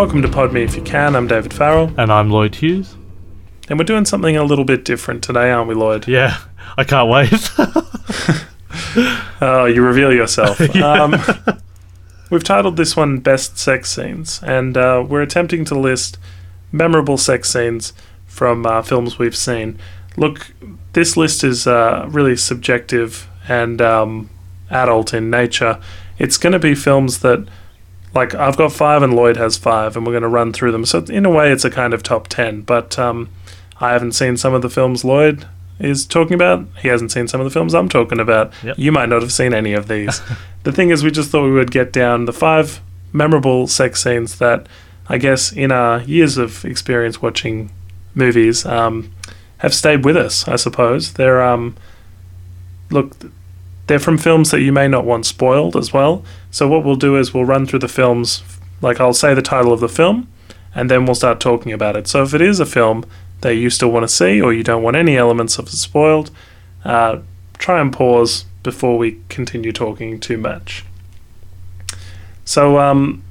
Welcome to Pod Me If You Can. I'm David Farrell, And I'm Lloyd Hughes. and we're doing something a little bit different today, aren't we, Lloyd? Yeah, I can't wait. Oh, you reveal yourself. um, we've titled this one Best Sex Scenes, and uh, we're attempting to list memorable sex scenes from uh, films we've seen. Look, this list is uh, really subjective and um, adult in nature. It's going to be films that, like, I've got five and Lloyd has five, and we're going to run through them. So, in a way, it's a kind of top 10, but um, I haven't seen some of the films Lloyd is talking about. He hasn't seen some of the films I'm talking about. Yep. You might not have seen any of these. the thing is, we just thought we would get down the five memorable sex scenes that I guess in our years of experience watching movies um, have stayed with us. I suppose they're um, look, they're from films that you may not want spoiled as well. So what we'll do is we'll run through the films. Like I'll say the title of the film, and then we'll start talking about it. So if it is a film that you still want to see, or you don't want any elements of it spoiled, uh, try and pause before we continue talking too much. So, um,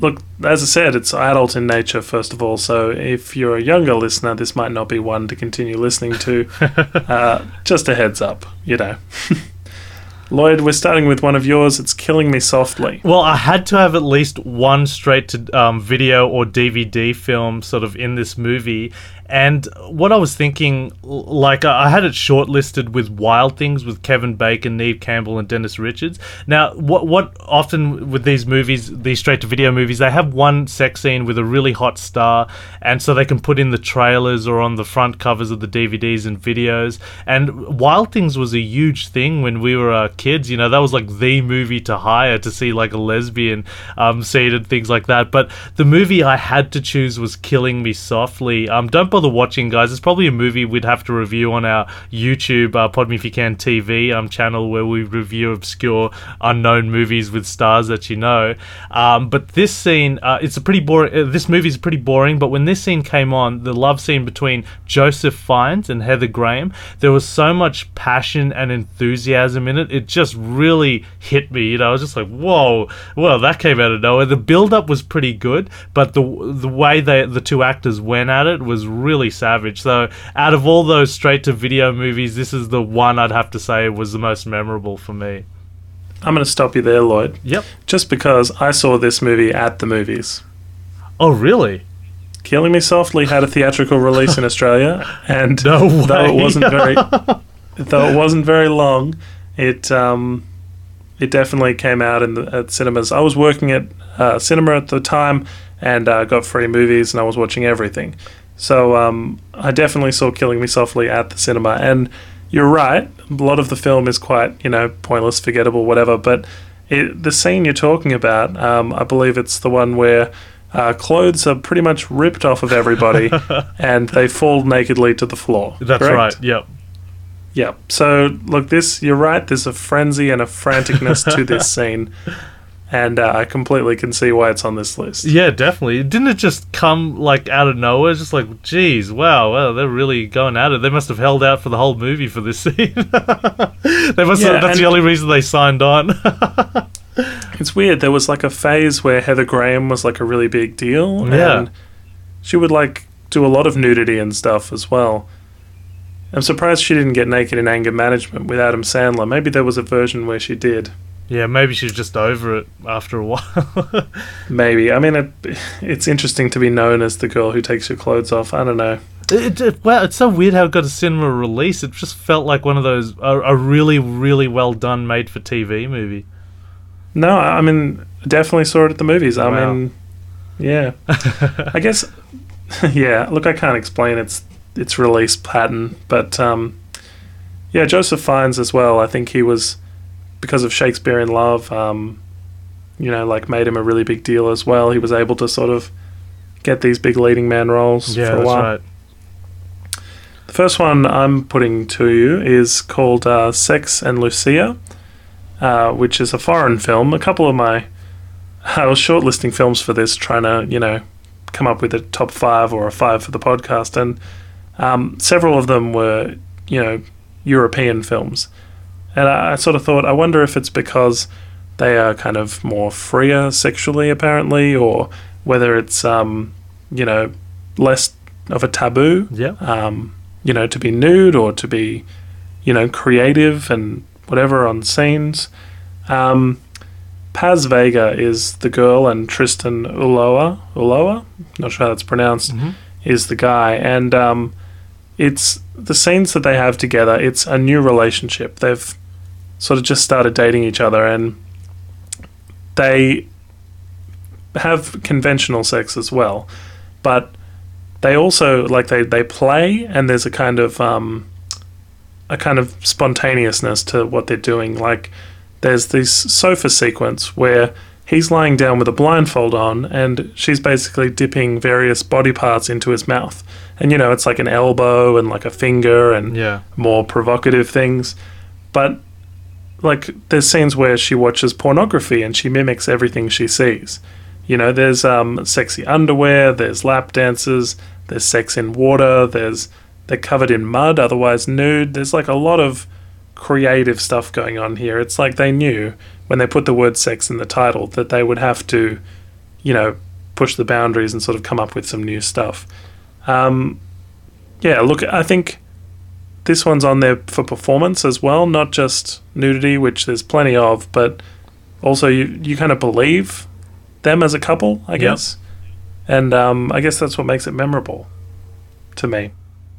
look, as I said, it's adult in nature, first of all. So, if you're a younger listener, this might not be one to continue listening to. uh, just a heads up, you know. Lloyd, we're starting with one of yours. It's Killing Me Softly. well, I had to have at least one straight to um, video or DVD film sort of in this movie. And what I was thinking, like, I had it shortlisted with Wild Things with Kevin Bacon, Neve Campbell, and Denise Richards. Now, what what often with these movies, these straight to video movies, they have one sex scene with a really hot star, and so they can put in the trailers or on the front covers of the DVDs and videos. And Wild Things was a huge thing when we were uh, kids. You know, that was like the movie to hire to see like a lesbian um, scene and things like that. But the movie I had to choose was Killing Me Softly. Um, don't bother watching, guys. It's probably a movie we'd have to review on our YouTube, uh, Pod Me If You Can TV um, channel, where we review obscure, unknown movies with stars that you know. Um, but this scene, uh, it's a pretty boring. Uh, this movie's pretty boring. But when this scene came on, the love scene between Joseph Fiennes and Heather Graham, there was so much passion and enthusiasm in it. It just really hit me. You know, I was just like, whoa, well, that came out of nowhere. The build up was pretty good, but the the way they the two actors went at it was savage. So, out of all those straight to video movies, this is the one I'd have to say was the most memorable for me. I'm going to stop you there, Lloyd, Yep. just because I saw this movie at the movies. Oh, really? Killing Me Softly had a theatrical release in Australia, and No though it wasn't very, though it wasn't very long, it um, it definitely came out in the at cinemas. I was working at uh, cinema at the time, and uh, got free movies, and I was watching everything. So um, I definitely saw Killing Me Softly at the cinema, and you're right. A lot of the film is quite you know pointless, forgettable, whatever. But it, the scene you're talking about, um, I believe it's the one where. Uh, clothes are pretty much ripped off of everybody, and they fall nakedly to the floor. That's correct? right. Yep. Yeah. So look, this you're right. There's a frenzy and a franticness to this scene, and uh, I completely can see why it's on this list. Yeah, definitely. Didn't it just come like out of nowhere? It's Just like, geez, wow, well, they're really going at it. They must have held out for the whole movie for this scene. they must. Yeah, have, that's the only reason they signed on. It's weird. There was like a phase where Heather Graham was like a really big deal, Yeah. and she would like do a lot of nudity and stuff as well. I'm surprised she didn't get naked in anger management with Adam Sandler. Maybe there was a version where she did. Yeah, maybe she's just over it after a while. Maybe. I mean, it, it's interesting to be known as the girl who takes your clothes off. I don't know. It, it, wow, it's so weird how it got a cinema release. It just felt like one of those a, a really, really well done made for TV movie. No, I mean, definitely saw it at the movies. I Wow. mean, yeah. I guess, yeah. Look, I can't explain its its release pattern, but um, yeah, Joseph Fiennes as well. I think he was because of Shakespeare in Love. Um, you know, like made him a really big deal as well. He was able to sort of get these big leading man roles Yeah, for a that's while. right. The first one I'm putting to you is called uh, Sex and Lucia, uh, which is a foreign film. A couple of my. I was shortlisting films for this, trying to, you know, come up with a top five or a five for the podcast, and um, several of them were, you know, European films. And I, I sort of thought, I wonder if it's because they are kind of more freer sexually, apparently, or whether it's um, you know less of a taboo, Yeah. um, you know, to be nude or to be, you know, creative and whatever on scenes. Um, Paz Vega is the girl, and Tristan Ulloa, Ulloa, not sure how that's pronounced, Mhm. is the guy. And um, it's the scenes that they have together, it's a new relationship. They've sort of just started dating each other, and they have conventional sex as well. But they also like they, they play and there's a kind of um, a kind of spontaneousness to what they're doing like there's this sofa sequence where he's lying down with a blindfold on and she's basically dipping various body parts into his mouth and you know it's like an elbow and like a finger and Yeah. more provocative things but like there's scenes where she watches pornography and she mimics everything she sees. You know there's um, sexy underwear there's lap dances there's sex in water there's they're covered in mud otherwise nude. There's like a lot of creative stuff going on here. It's like they knew when they put the word sex in the title that they would have to you know push the boundaries and sort of come up with some new stuff. Um, yeah look i think this one's on there for performance as well, not just nudity, which there's plenty of, but also you you kind of believe them as a couple, I Yep. guess. And um, I guess that's what makes it memorable to me.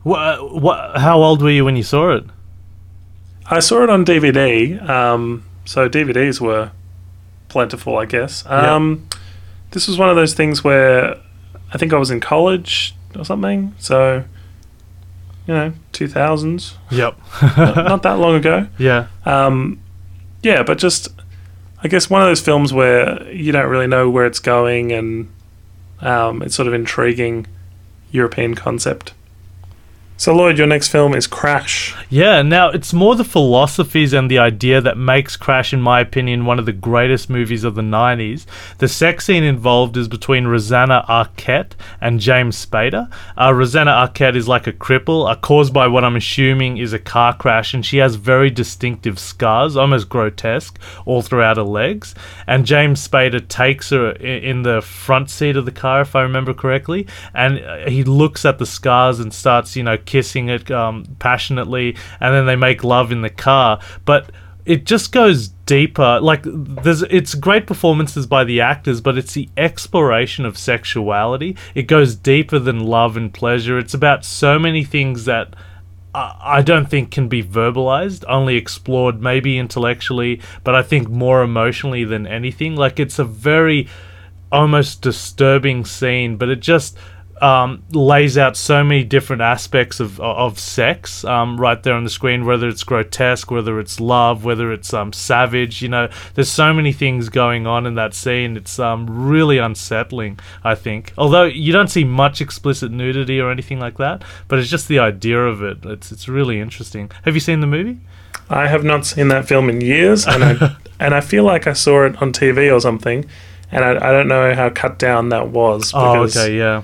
What, what, how old were you when you saw it? I saw it on DVD, um, so DVDs were plentiful, I guess. Um, This was one of those things where I think I was in college or something, so you know, two thousands, Yep. not, not that long ago. yeah. Um, yeah, but just I guess one of those films where you don't really know where it's going, and um, it's sort of intriguing European concept. So Lloyd, your next film is Crash. Yeah, now it's more the philosophies and the idea that makes Crash, in my opinion, one of the greatest movies of the 90s. The sex scene involved is between Rosanna Arquette and James Spader. Uh, Rosanna Arquette is like a cripple, uh, caused by what I'm assuming is a car crash, and she has very distinctive scars, almost grotesque, all throughout her legs. And James Spader takes her in the front seat of the car, if I remember correctly, and uh, he looks at the scars and starts, you know, kissing it um, passionately, and then they make love in the car. But it just goes deeper. Like there's, it's great performances by the actors, but it's the exploration of sexuality. It goes deeper than love and pleasure. It's about so many things that. I don't think can be verbalized, only explored maybe intellectually, but I think more emotionally than anything. Like it's a very almost disturbing scene, but it just um, lays out so many different aspects of of sex um, right there on the screen. Whether it's grotesque, whether it's love, whether it's um, savage. You know, there's so many things going on in that scene. It's um, really unsettling. I think, although you don't see much explicit nudity or anything like that, but it's just the idea of it. It's it's really interesting. Have you seen the movie? I have not seen that film in years, and I and I feel like I saw it on TV or something, and I, I don't know how cut down that was Oh, okay, yeah.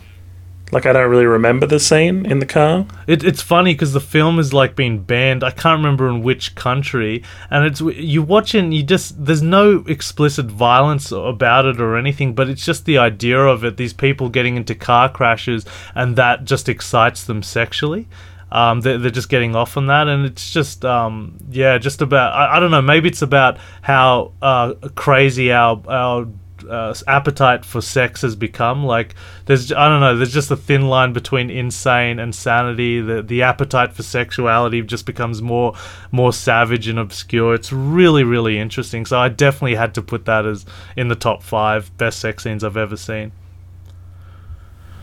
Like I don't really remember the scene in the car. It, it's funny because the film is like being banned. I can't remember in which country, and it's you watch and you just there's no explicit violence about it or anything, but it's just the idea of it. These people getting into car crashes, and that just excites them sexually. Um, they're, they're just getting off on that, and it's just um, yeah, just about I, I don't know. Maybe it's about how uh, crazy our our uh, appetite for sex has become. Like there's I don't know. There's just a thin line between insane and sanity. The the appetite for sexuality just becomes more more savage and obscure. It's really really interesting. So I definitely had to put that as in the top five best sex scenes I've ever seen.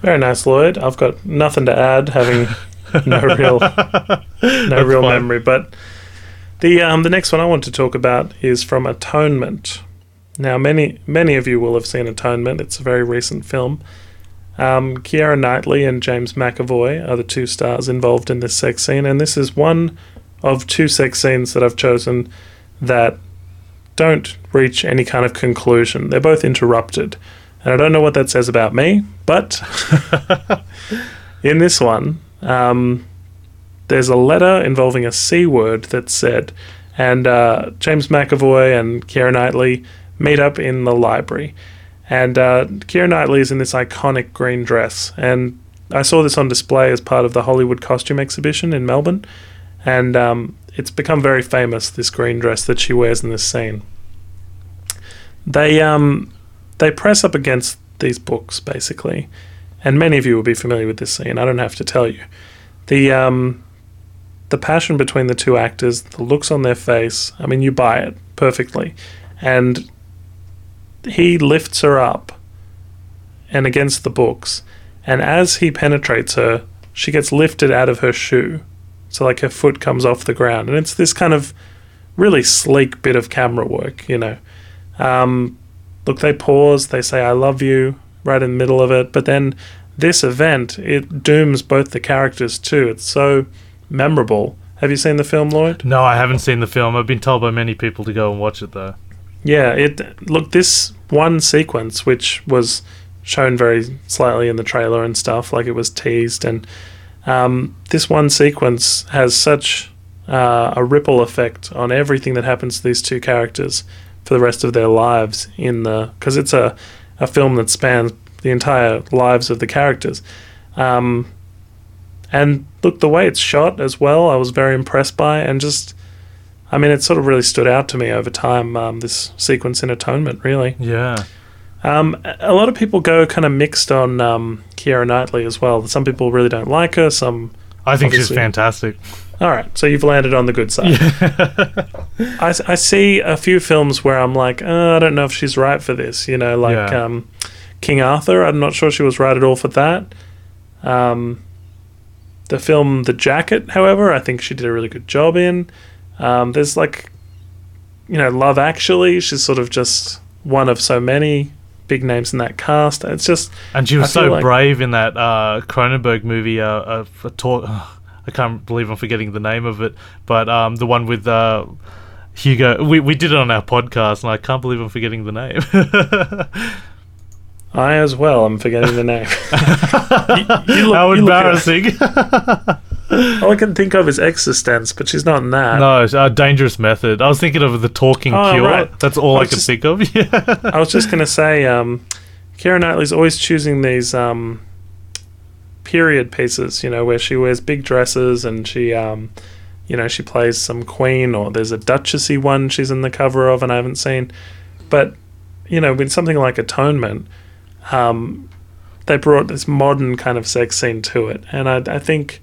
Very nice, Lloyd. I've got nothing to add, having no real no real fine. memory. But the um, the next one I want to talk about is from Atonement. Now, many many of you will have seen Atonement. It's a very recent film. Um, Keira Knightley and James McAvoy are the two stars involved in this sex scene, and this is one of two sex scenes that I've chosen that don't reach any kind of conclusion. They're both interrupted. And I don't know what that says about me, but in this one, um, there's a letter involving a C word that's said, and uh, James McAvoy and Keira Knightley meet up in the library. And uh, Keira Knightley is in this iconic green dress. And I saw this on display as part of the Hollywood Costume Exhibition in Melbourne. And um, it's become very famous, this green dress that she wears in this scene. They, um, they press up against these books, basically. And many of you will be familiar with this scene. I don't have to tell you. The, um, the passion between the two actors, the looks on their face, I mean, you buy it perfectly. And he lifts her up and against the books. And as he penetrates her, she gets lifted out of her shoe. So, like, her foot comes off the ground. And it's this kind of really sleek bit of camera work, you know. Um, look, they pause, they say, I love you, right in the middle of it. But then this event, it dooms both the characters too. It's so memorable. Have you seen the film, Lloyd? No, I haven't seen the film. I've been told by many people to go and watch it though. Yeah, it look this one sequence which was shown very slightly in the trailer and stuff, like it was teased, and um, this one sequence has such uh, a ripple effect on everything that happens to these two characters for the rest of their lives in the because it's a a film that spans the entire lives of the characters. Um, and look, the way it's shot as well, I was very impressed by, and just, I mean, it sort of really stood out to me over time. Um, this sequence in Atonement, really. Yeah. Um, a lot of people go kind of mixed on um, Keira Knightley as well. Some people really don't like her. Some, I think she's fantastic. all right, so you've landed on the good side. I, I see a few films where I'm like, uh, I don't know if she's right for this. You know, like Yeah. um, King Arthur. I'm not sure she was right at all for that. Um, the film The Jacket, however, I think she did a really good job in. Um, there's like, you know, Love Actually. She's sort of just one of so many big names in that cast. It's just And she was so like- brave in that uh, Cronenberg movie. Uh, uh, for talk, I can't believe I'm forgetting the name of it, but um, the one with uh, Hugo. We we did it on our podcast, and I can't believe I'm forgetting the name. I as well. I'm forgetting the name. you, you look, How you look at- embarrassing! All I can think of is eXistenZ, but she's not in that. no, it's, uh, dangerous method. I was thinking of the talking Oh, cure. right. That's all I I, could just- think of. Yeah. I was just gonna say, um, Keira Knightley's always choosing these um, period pieces, you know, where she wears big dresses and she, um, you know, she plays some queen or there's a duchessy one she's in the cover of and I haven't seen, but you know, with something like Atonement, um, they brought this modern kind of sex scene to it, and I, I think.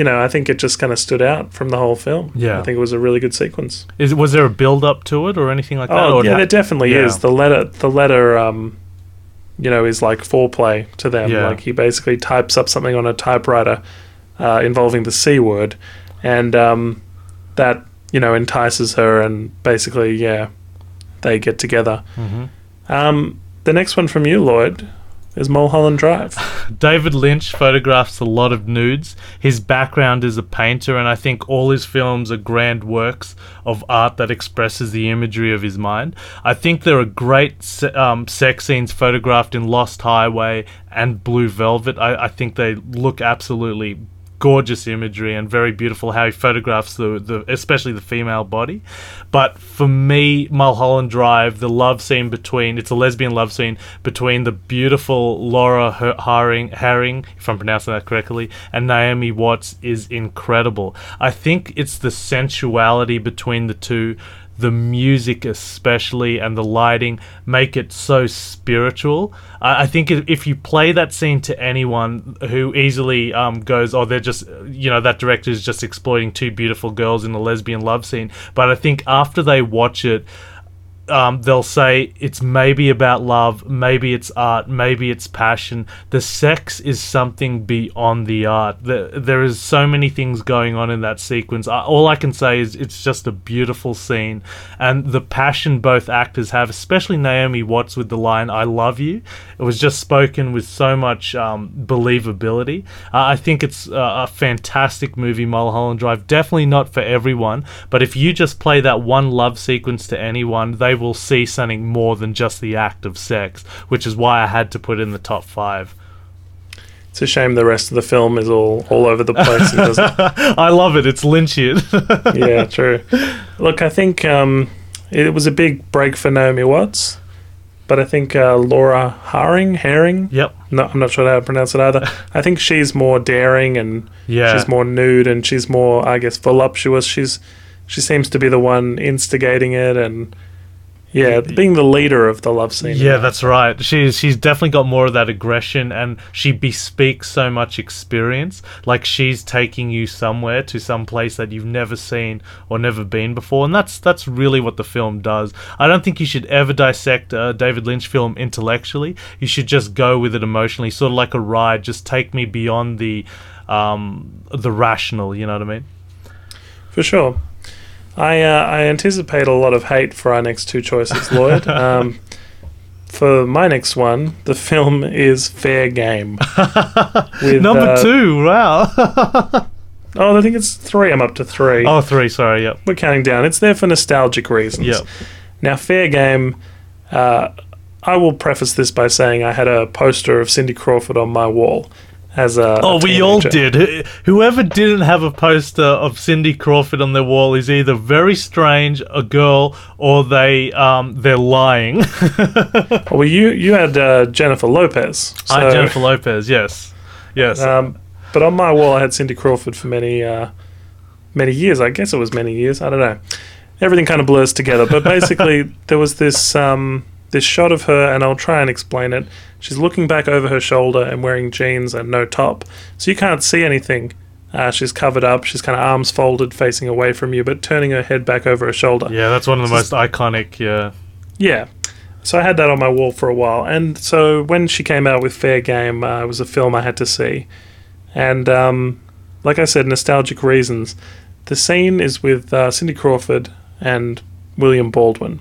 You know, I think it just kind of stood out from the whole film. Yeah. I think it was a really good sequence. Is was there a build up to it or anything like that? Oh yeah, no? there definitely Yeah. is. The letter, the letter, um, you know, is like foreplay to them. Yeah. Like he basically types up something on a typewriter uh, involving the c word, and um, that you know entices her, and basically, yeah, they get together. Mhm. Um, the next one from you, Lloyd, is Mulholland Drive. David Lynch photographs a lot of nudes. His background is a painter, and I think all his films are grand works of art that expresses the imagery of his mind. I think there are great se- um, sex scenes photographed in Lost Highway and Blue Velvet. I, I think they look absolutely gorgeous imagery and very beautiful how he photographs the, the especially the female body. But for me, Mulholland Drive, the love scene between it's a lesbian love scene between the beautiful Laura Her- Harring, Herring, if I'm pronouncing that correctly, and Naomi Watts is incredible. I think it's the sensuality between the two the music especially and the lighting make it so spiritual. I, I think if you play that scene to anyone who easily um, goes, "Oh, they're just you know that director is just exploiting two beautiful girls in a lesbian love scene," but I think after they watch it. Um, they'll say it's maybe about love, maybe it's art, maybe it's passion. The sex is something beyond the art. The, there is so many things going on in that sequence. I, all I can say is it's just a beautiful scene, and the passion both actors have, especially Naomi Watts with the line "I love you." It was just spoken with so much um, believability. Uh, I think it's uh, a fantastic movie, Mulholland Drive. Definitely not for everyone, but if you just play that one love sequence to anyone, they will see something more than just the act of sex, which is why I had to put in the top five. It's a shame the rest of the film is all all over the place. and I love it. It's Lynchian. yeah, true. Look, I think um, it was a big break for Naomi Watts, but I think uh, Laura Harring, Herring, Yep. no, I'm not sure how to pronounce it either. I think she's more daring and Yeah. she's more nude and she's more, I guess, voluptuous. She's she seems to be the one instigating it and yeah, being the leader of the love scene. Yeah, that's right. She's she's definitely got more of that aggression, and she bespeaks so much experience. Like she's taking you somewhere to some place that you've never seen or never been before, and that's that's really what the film does. I don't think you should ever dissect a David Lynch film intellectually. You should just go with it emotionally, sort of like a ride. Just take me beyond the um, the rational. You know what I mean? for sure. I uh, I anticipate a lot of hate for our next two choices, Lloyd. um, for my next one, the film is Fair Game. With, Number uh, two. Wow. Oh, I think it's three. I'm up to three. oh, three. Sorry. Yep. We're counting down. It's there for nostalgic reasons. Yep. Now, Fair Game. Uh, I will preface this by saying I had a poster of Cindy Crawford on my wall as a. Oh, a we all did. Whoever didn't have a poster of Cindy Crawford on their wall is either very strange, a girl, or they um they're lying. Well, you you had uh, Jennifer Lopez. I so- Jennifer Lopez. Yes, yes. Um, but on my wall, I had Cindy Crawford for many, uh, many years. I guess it was many years. I don't know. Everything kind of blurs together. But basically, there was this um, this shot of her, and I'll try and explain it. She's looking back over her shoulder and wearing jeans and no top, so you can't see anything. Uh, she's covered up. She's kind of arms folded, facing away from you, but turning her head back over her shoulder. yeah, that's one of the most iconic. Yeah. Yeah. So I had that on my wall for a while. And so when she came out with Fair Game, uh, it was a film I had to see. And um, like I said, nostalgic reasons. The scene is with uh, Cindy Crawford and William Baldwin.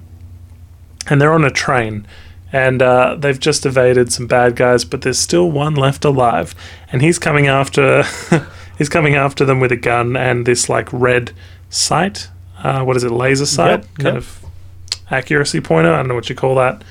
And they're on a train. And uh, they've just evaded some bad guys, but there's still one left alive. And he's coming after he's coming after them with a gun and this like red sight. Uh, what is it? Laser sight? Yep, kind yep. of accuracy pointer. I don't know what you call that.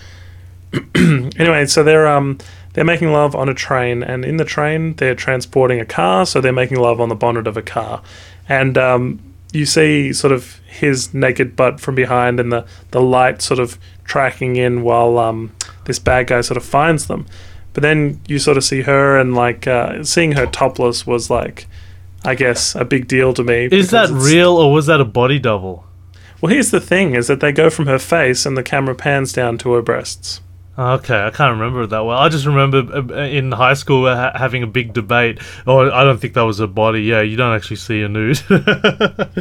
anyway, so they're um they're making love on a train, and in the train they're transporting a car, so they're making love on the bonnet of a car, and um, you see sort of his naked butt from behind, and the the light sort of tracking in while um this bad guy sort of finds them, but then you sort of see her, and like uh, seeing her topless was like. I guess a big deal to me. Is that real or was that a body double? Well, here's the thing: is that they go from her face, and the camera pans down to her breasts. Okay, I can't remember it that well. I just remember uh, in high school uh, ha- having a big debate. Oh, I don't think that was a body. Yeah, you don't actually see a nude.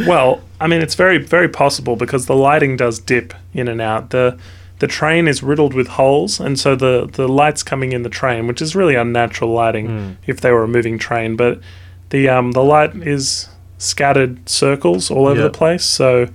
Well, I mean, it's very, very possible because the lighting does dip in and out. the The train is riddled with holes, and so the the lights coming in the train, which is really unnatural lighting if they were a moving train, but the um the light is scattered circles all over Yeah. the place. So,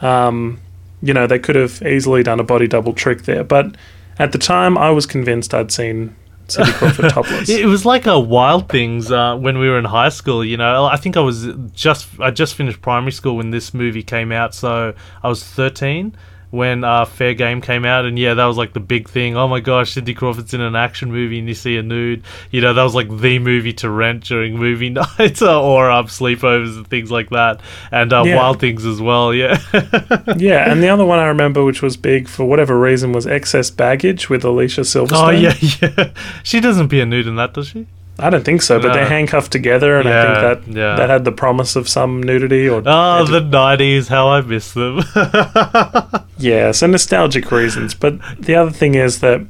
um, you know, they could have easily done a body double trick there, but at the time, I was convinced I'd seen Cindy Crawford topless. It was like a Wild Things uh, when we were in high school. You know, I think I was just I just finished primary school when this movie came out, so I was thirteen when uh, Fair Game came out, and yeah, that was like the big thing. Oh my gosh, Cindy Crawford's in an action movie, and you see a nude. You know, that was like the movie to rent during movie nights or um, sleepovers and things like that. And uh, Yeah. Wild Things as well. Yeah. Yeah, and the other one I remember, which was big for whatever reason, was Excess Baggage with Alicia Silverstone. oh yeah, yeah. She doesn't be a nude in that, does she? I don't think so, but No. they're handcuffed together, and I think that yeah. that had the promise of some nudity or Oh, the nineties, how I miss them. yeah, so nostalgic reasons. But the other thing is that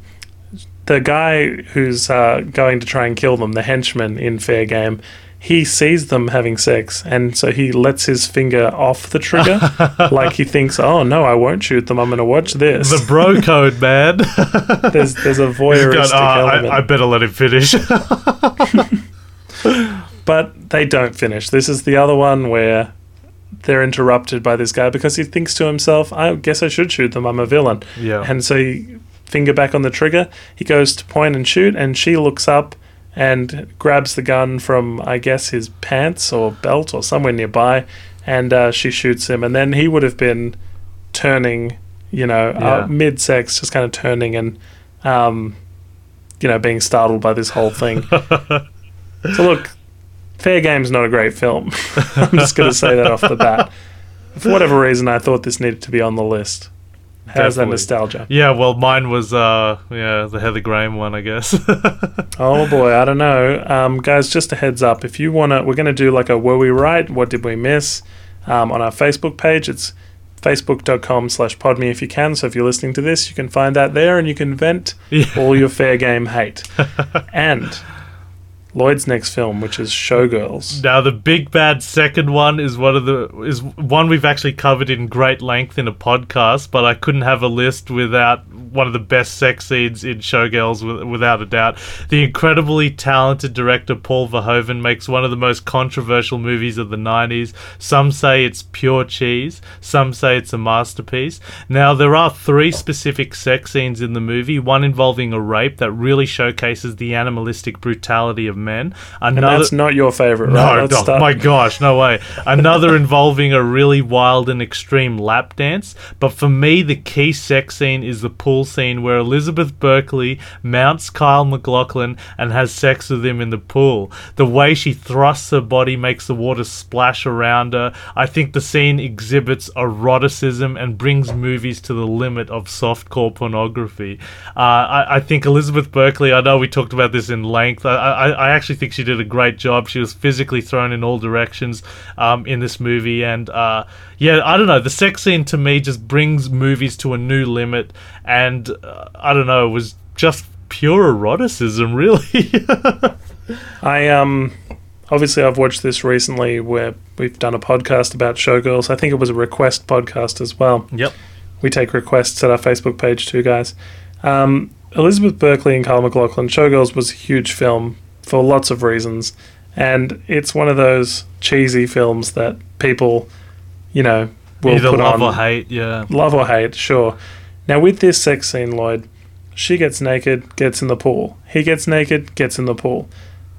the guy who's uh, going to try and kill them, the henchman in Fair Game, he sees them having sex, and so he lets his finger off the trigger, like he thinks, "Oh no, I won't shoot them. I'm going to watch this." the bro code, man. there's there's a voyeuristic uh, gone, "Oh, element. I, I better let him finish. But they don't finish. This is the other one where they're interrupted by this guy because he thinks to himself, I guess I should shoot them. I'm a villain. yeah. And so he finger back on the trigger. He goes to point and shoot, and she looks up and grabs the gun from, I guess, his pants or belt or somewhere nearby, and uh, she shoots him. And then he would have been turning, you know, Yeah. uh, mid sex, just kind of turning and, um, you know, being startled by this whole thing. so look, Fair Game's not a great film. I'm just going to say that off the bat. For whatever reason, I thought this needed to be on the list. How's that nostalgia? Yeah, well, mine was uh, yeah, the Heather Graham one, I guess. Oh boy, I don't know. Um, guys, just a heads up. If you want to, we're going to do like a Were We Right? What Did We Miss? Um, on our Facebook page. It's facebook.com slash podme if you can. So if you're listening to this, you can find that there and you can vent Yeah. all your fair game hate. and Lloyd's next film, which is Showgirls. Now the big bad second one is one of the is one we've actually covered in great length in a podcast, but I couldn't have a list without one of the best sex scenes in Showgirls without a doubt. The incredibly talented director Paul Verhoeven makes one of the most controversial movies of the 90s. Some say it's pure cheese, some say it's a masterpiece. Now there are three specific sex scenes in the movie, one involving a rape that really showcases the animalistic brutality of men. And Another that's not your favorite, no, right? No, start- my gosh, no way. Another involving a really wild and extreme lap dance. But for me, the key sex scene is the pool scene where Elizabeth Berkley mounts Kyle MacLachlan and has sex with him in the pool. The way she thrusts her body makes the water splash around her. I think the scene exhibits eroticism and brings movies to the limit of softcore pornography. Uh, I, I think Elizabeth Berkley, I know we talked about this in length. I, I, I actually think she did a great job. She was physically thrown in all directions um, in this movie. And uh, yeah, I don't know. The sex scene to me just brings movies to a new limit. And uh, I don't know, it was just pure eroticism, really. I um obviously I've watched this recently where we've done a podcast about Showgirls. I think it was a request podcast as well. yep. We take requests at our Facebook page too, guys. Um, Elizabeth Berkley and Kyle MacLachlan, Showgirls was a huge film for lots of reasons, and it's one of those cheesy films that people, you know, will Either put love on or hate, yeah. love or hate, sure. Now with this sex scene, Lloyd, she gets naked, gets in the pool. He gets naked, gets in the pool.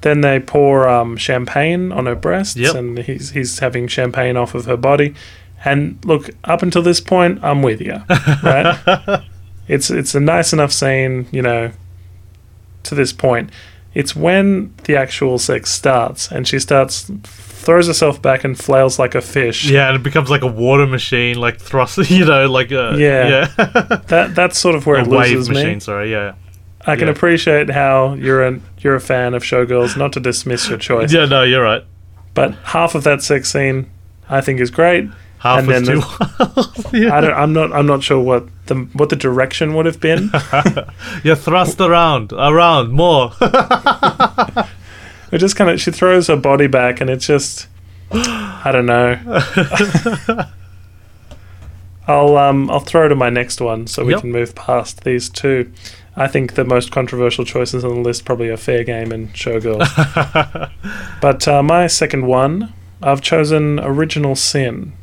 Then they pour um, champagne on her breasts, Yep. and he's he's having champagne off of her body. And look, up until this point, I'm with you, right? it's it's a nice enough scene, you know. To this point, it's when the actual sex starts, and she starts throws herself back and flails like a fish. Yeah, and it becomes like a water machine, like thrust, you know, like a Yeah. yeah. That that's sort of where a it loses me. machine. Sorry, yeah, I can Yeah. appreciate how you're a you're a fan of Showgirls, not to dismiss your choice, yeah. No, you're right. but half of that sex scene I think is great. Half And was too. yeah. I don't, I'm not I'm not sure what the what the direction would have been. You're thrust around, around more. it just kind of she throws her body back, and it's just I don't know. I'll um I'll throw to my next one so we Yep. can move past these two. I think the most controversial choices on the list probably are Fair Game and Showgirls. but uh, my second one, I've chosen Original Sin.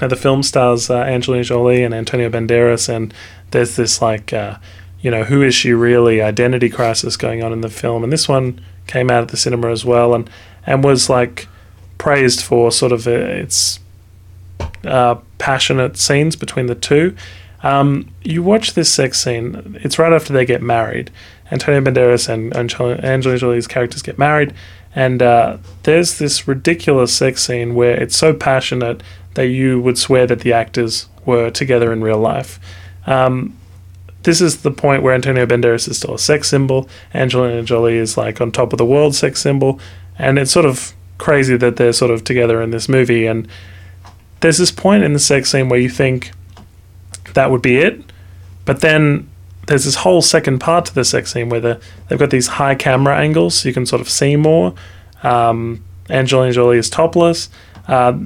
Now the film stars uh, Angelina Jolie and Antonio Banderas, and there's this like, uh, you know, who is she really identity crisis going on in the film, and this one came out at the cinema as well, and and was like praised for sort of uh, its uh, passionate scenes between the two. Um, you watch this sex scene; it's right after they get married. Antonio Banderas and Angelina Jolie's characters get married, and uh, there's this ridiculous sex scene where it's so passionate that you would swear that the actors were together in real life. Um, this is the point where Antonio Banderas is still a sex symbol. Angelina Jolie is like on top of the world sex symbol, and it's sort of crazy that they're sort of together in this movie. And there's this point in the sex scene where you think that would be it, but then there's this whole second part to the sex scene where the, they've got these high camera angles so you can sort of see more. Um, Angelina Jolie is topless. Uh,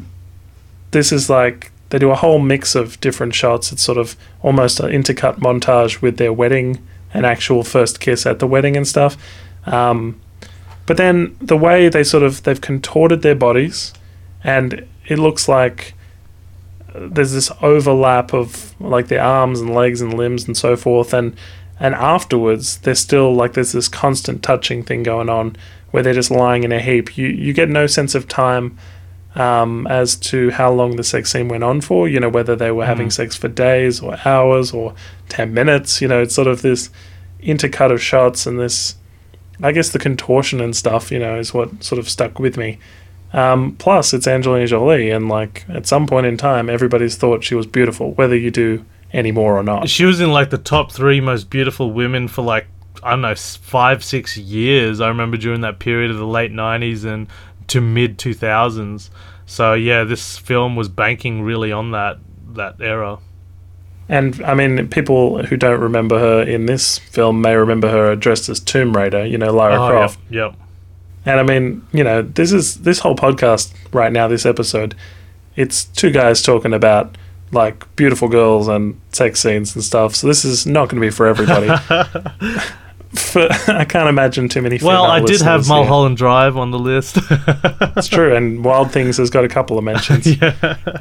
this is like they do a whole mix of different shots. It's sort of almost an intercut montage with their wedding and actual first kiss at the wedding and stuff. Um, but then the way they sort of they've contorted their bodies, and it looks like uh, there's this overlap of like their arms and legs and limbs and so forth, and and afterwards there's still like there's this constant touching thing going on where they're just lying in a heap. You you get no sense of time um, as to how long the sex scene went on for. You know, whether they were having Mm. sex for days or hours or 10 minutes. You know, it's sort of this intercut of shots and this, I guess, the contortion and stuff, you know, is what sort of stuck with me. Um, plus, it's Angelina Jolie, and like at some point in time, everybody's thought she was beautiful, whether you do anymore or not. She was in like the top three most beautiful women for like I don't know five six years. I remember during that period of the late '90s and to mid 2000s. So yeah, this film was banking really on that that era. And I mean, people who don't remember her in this film may remember her dressed as Tomb Raider, you know, Lara Oh, Croft. Yep. yep. And I mean, you know, this is this whole podcast right now, this episode, it's two guys talking about like beautiful girls and sex scenes and stuff. So this is not going to be for everybody. for, I can't imagine too many. Well, I did have listeners here. Mulholland Drive on the list. That's true, and Wild Things has got a couple of mentions. yeah.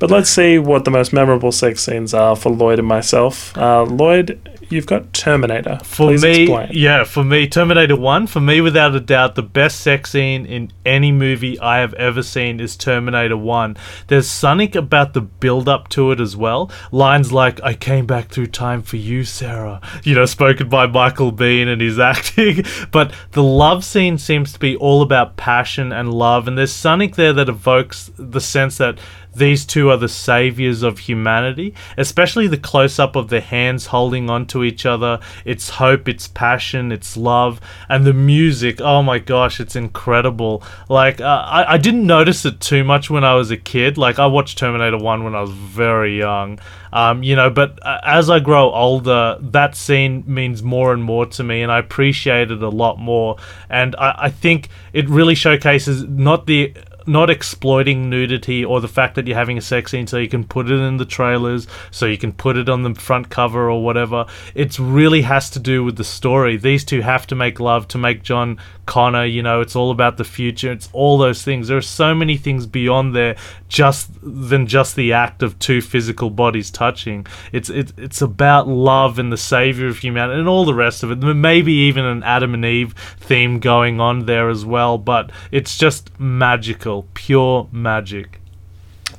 But let's see what the most memorable sex scenes are for Lloyd and myself. Uh, Lloyd, you've got Terminator. For Please me, explain. yeah, for me, Terminator 1, for me, without a doubt, the best sex scene in any movie I have ever seen is Terminator 1. There's something about the build up to it as well. Lines like, I came back through time for you, Sarah, you know, spoken by Michael Biehn and his acting. but the love scene seems to be all about passion and love, and there's something there that evokes the sense that these two are the saviors of humanity, especially the close up of their hands holding onto each other. It's hope, it's passion, it's love, and the music. Oh my gosh, it's incredible. Like, uh, I, I didn't notice it too much when I was a kid. Like, I watched Terminator 1 when I was very young. Um, you know, but uh, as I grow older, that scene means more and more to me, and I appreciate it a lot more. And I, I think it really showcases not the not exploiting nudity or the fact that you're having a sex scene so you can put it in the trailers, so you can put it on the front cover or whatever. It really has to do with the story. These two have to make love to make John Connor, you know, it's all about the future. It's all those things. There are so many things beyond there just than just the act of two physical bodies touching. It's it, it's about love and the savior of humanity and all the rest of it. Maybe even an Adam and Eve theme going on there as well, but it's just magical, pure magic.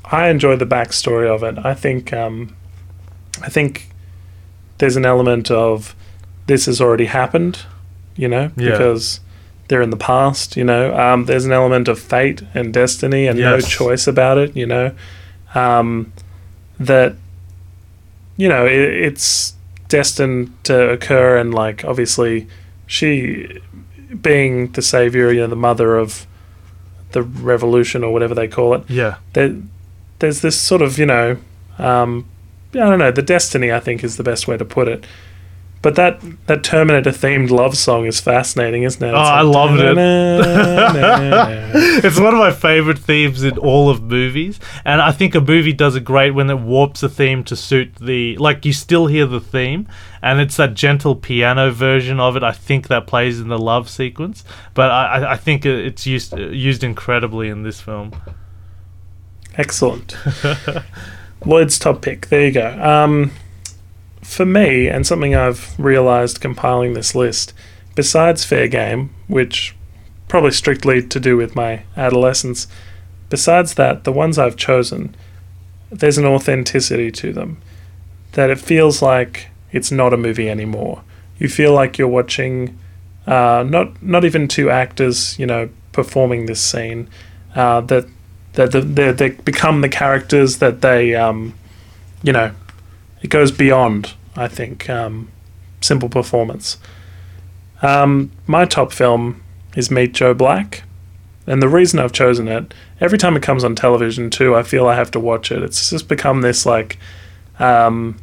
I enjoy the backstory of it. I think um, I think there's an element of this has already happened, you know, Yeah. because they're in the past, you know. Um, there's an element of fate and destiny and no choice about it, you know. Um, that you know it, it's destined to occur, and like obviously she being the savior, you know, the mother of the revolution or whatever they call it Yeah. there, there's this sort of you know um, I don't know the destiny I think is the best way to put it but that that Terminator themed love song is fascinating isn't it Oh, I loved it. it it's one of my favorite themes in all of movies, and I think a movie does it great when it warps a theme to suit the like. You still hear the theme, and it's that gentle piano version of it. I think that plays in the love sequence, but I, I- I think it's used used incredibly in this film. excellent Lloyd's top pick there you go um, for me and something I've realized compiling this list besides fair game which probably strictly to do with my adolescence besides that the ones I've chosen there's an authenticity to them that it feels like it's not a movie anymore. You feel like you're watching uh, not not even two actors, you know, performing this scene. Uh, that that the, they they become the characters that they, um, you know, it goes beyond. I think um, simple performance. Um, my top film is Meet Joe Black. And the reason I've chosen it, every time it comes on television too, I feel I have to watch it. It's just become this like, um,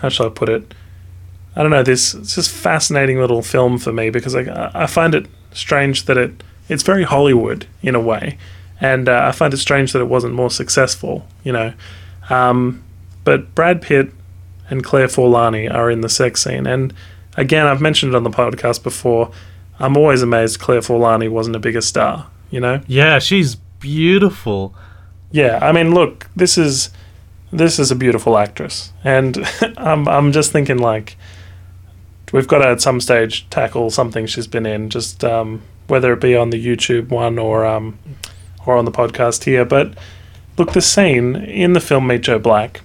how shall I put it? I don't know. This it's just fascinating little film for me because I I find it strange that it it's very Hollywood in a way, and uh, I find it strange that it wasn't more successful. You know, um, but Brad Pitt and Claire Forlani are in the sex scene, and again I've mentioned it on the podcast before. I'm always amazed Claire Forlani wasn't a bigger star. You know. Yeah, she's beautiful. Yeah, I mean, look, this is this is a beautiful actress, and I'm I'm just thinking like we've got to at some stage tackle something she's been in, just um, whether it be on the YouTube one or um, or on the podcast here. But look, the scene in the film Meet Joe Black,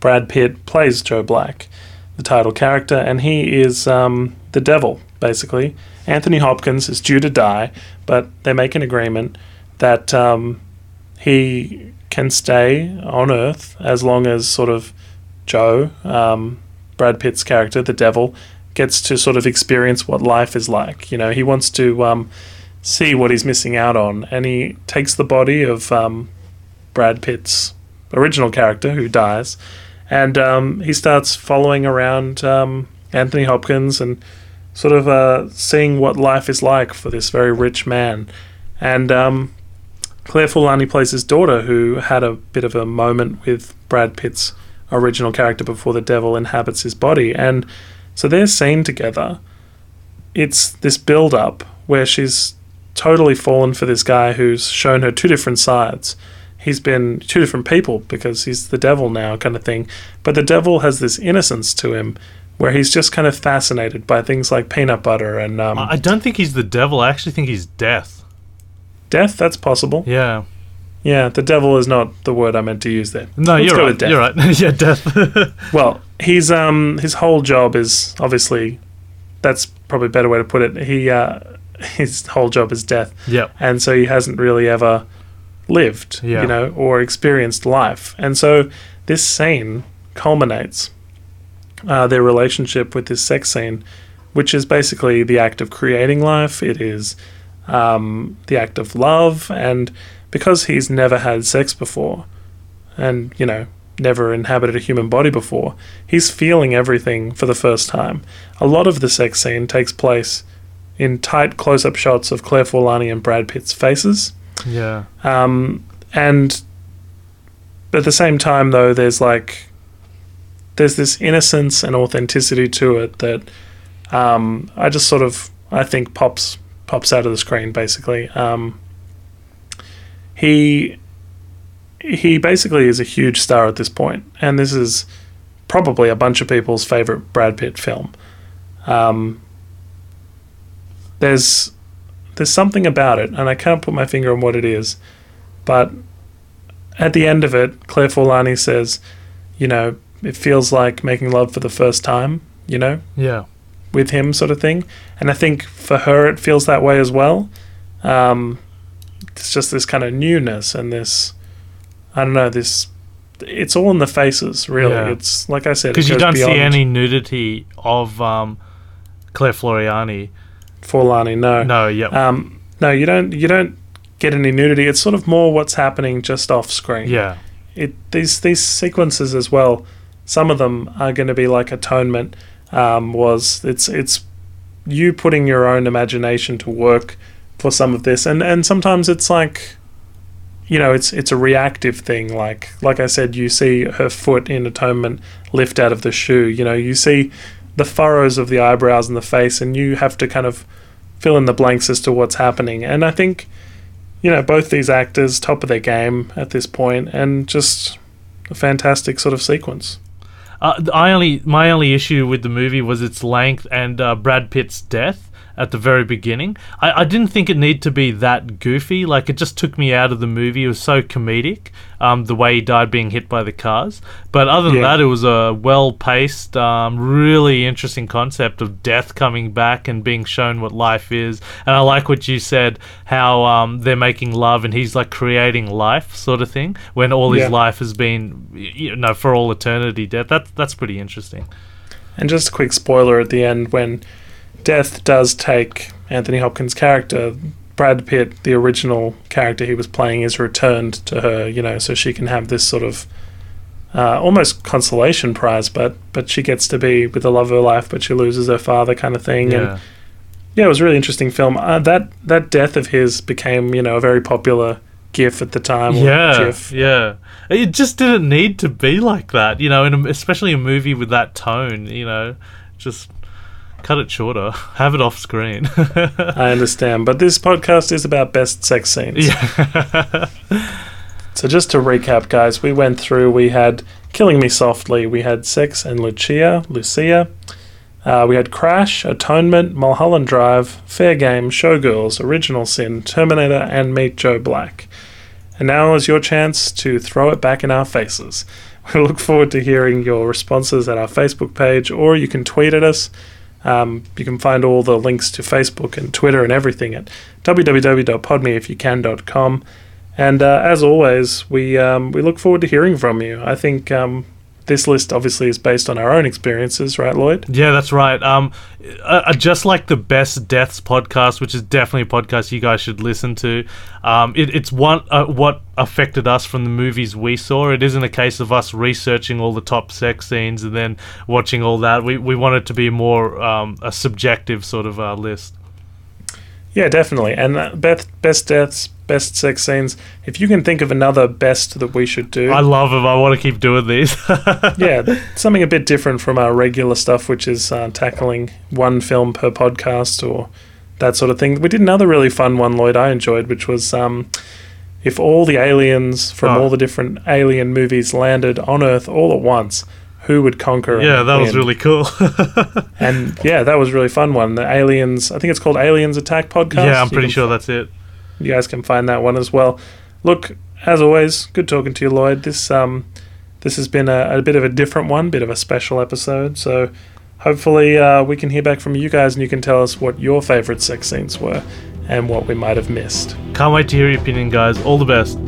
Brad Pitt plays Joe Black, the title character, and he is um, the devil basically. Anthony Hopkins is due to die, but they make an agreement that um, he can stay on Earth as long as sort of Joe, um, Brad Pitt's character, the devil, gets to sort of experience what life is like. You know, he wants to um, see what he's missing out on, and he takes the body of um, Brad Pitt's original character who dies, and um, he starts following around um, Anthony Hopkins and sort of uh, seeing what life is like for this very rich man. And um, Claire Forlani plays his daughter, who had a bit of a moment with Brad Pitt's original character before the devil inhabits his body. And so they're seen together. It's this build up where she's totally fallen for this guy who's shown her two different sides. He's been two different people because he's the devil now, kind of thing. But the devil has this innocence to him where he's just kind of fascinated by things like peanut butter and um, I don't think he's the devil. I actually think he's death. death. That's possible. Yeah. Yeah, the devil is not the word I meant to use there. No, Let's you're right. with death. You're right. yeah, death. Well, he's um his whole job is obviously that's probably a better way to put it. He uh, his whole job is death, yep. and so he hasn't really ever lived, Yeah. you know, or experienced life. And so this scene culminates uh, their relationship with this sex scene, which is basically the act of creating life. It is um, the act of love, and because he's never had sex before, and you know, never inhabited a human body before, he's feeling everything for the first time. A lot of the sex scene takes place in tight close-up shots of Claire Forlani and Brad Pitt's faces. Yeah. Um, and at the same time, though, there's like there's this innocence and authenticity to it that um, I just sort of I think pops pops out of the screen. Basically, um, he he basically is a huge star at this point, and this is probably a bunch of people's favorite Brad Pitt film. Um, there's there's something about it, and I can't put my finger on what it is, but at the end of it, Claire Forlani says, you know, it feels like making love for the first time, you know, Yeah. with him, sort of thing. And I think for her, it feels that way as well. Um, it's just this kind of newness and this, I don't know, this. It's all in the faces, really. Yeah. It's like I said, Because you don't see any nudity of um, Claire Floriani. Forlani. No, No, yep. Um, no, you don't. You don't get any nudity. It's sort of more what's happening just off screen. yeah. It these these sequences as well. Some of them are going to be like atonement. Um, was it's it's you putting your own imagination to work for some of this, and and sometimes it's like. You know, it's it's a reactive thing. Like like I said, you see her foot in atonement lift out of the shoe. You know, you see the furrows of the eyebrows and the face, and you have to kind of fill in the blanks as to what's happening. And I think, you know, both these actors top of their game at this point, and just a fantastic sort of sequence. Uh, I only my only issue with the movie was its length and uh, Brad Pitt's death at the very beginning. I, I didn't think it needed to be that goofy. Like it just took me out of the movie. It was so comedic, um, the way he died being hit by the cars. But other than Yeah. that, it was a well paced, um, really interesting concept of death coming back and being shown what life is. And I like what you said, how um, they're making love and he's like creating life, sort of thing, when all his Yeah. life has been, you know, for all eternity death. That that's pretty interesting. And just a quick spoiler at the end when Death does take Anthony Hopkins' character, Brad Pitt, the original character he was playing, is returned to her, you know, so she can have this sort of uh, almost consolation prize, but but she gets to be with the love of her life, but she loses her father, kind of thing. And Yeah. yeah, it was a really interesting film. Uh, that that death of his became, you know, a very popular GIF at the time. Yeah, GIF. yeah. It just didn't need to be like that, you know, in a, especially a movie with that tone, you know, just cut it shorter, have it off screen. I understand, but this podcast is about best sex scenes. yeah, So just to recap, guys, we went through. We had "Killing Me Softly," we had "Sex and Lucia," Lucia. Uh, we had "Crash," "Atonement," "Mulholland Drive," "Fair Game," "Showgirls," "Original Sin," "Terminator," and "Meet Joe Black." And now is your chance to throw it back in our faces. We look forward to hearing your responses at our Facebook page, or you can tweet at us. Um, you can find all the links to Facebook and Twitter and everything at www.podmeifyoucan.com. And uh, as always, we um, we look forward to hearing from you. I think um, this list obviously is based on our own experiences, right, Lloyd? Yeah, that's right. Um, uh, just like the Best Deaths podcast, which is definitely a podcast you guys should listen to. Um, it, it's one uh, what affected us from the movies we saw. It isn't a case of us researching all the top sex scenes and then watching all that. We we want it to be more um, a subjective sort of uh, list. Yeah, definitely. And uh, best best deaths, best sex scenes. If you can think of another best that we should do, I love them. I want to keep doing these. yeah, something a bit different from our regular stuff, which is uh, tackling one film per podcast or that sort of thing. We did another really fun one, Lloyd. I enjoyed, which was um, if all the aliens from Oh. all the different alien movies landed on Earth all at once. Who would conquer? yeah, that was really cool. And yeah, that was really fun one. The aliens, I think it's called Aliens Attack Podcast. yeah, I'm pretty sure that's it. you guys can find that one as well. Look, as always, good talking to you, Lloyd. This um, this has been a, a bit of a different one, bit of a special episode. So hopefully uh, we can hear back from you guys, and you can tell us what your favorite sex scenes were and what we might have missed. Can't wait to hear your opinion, guys. All the best.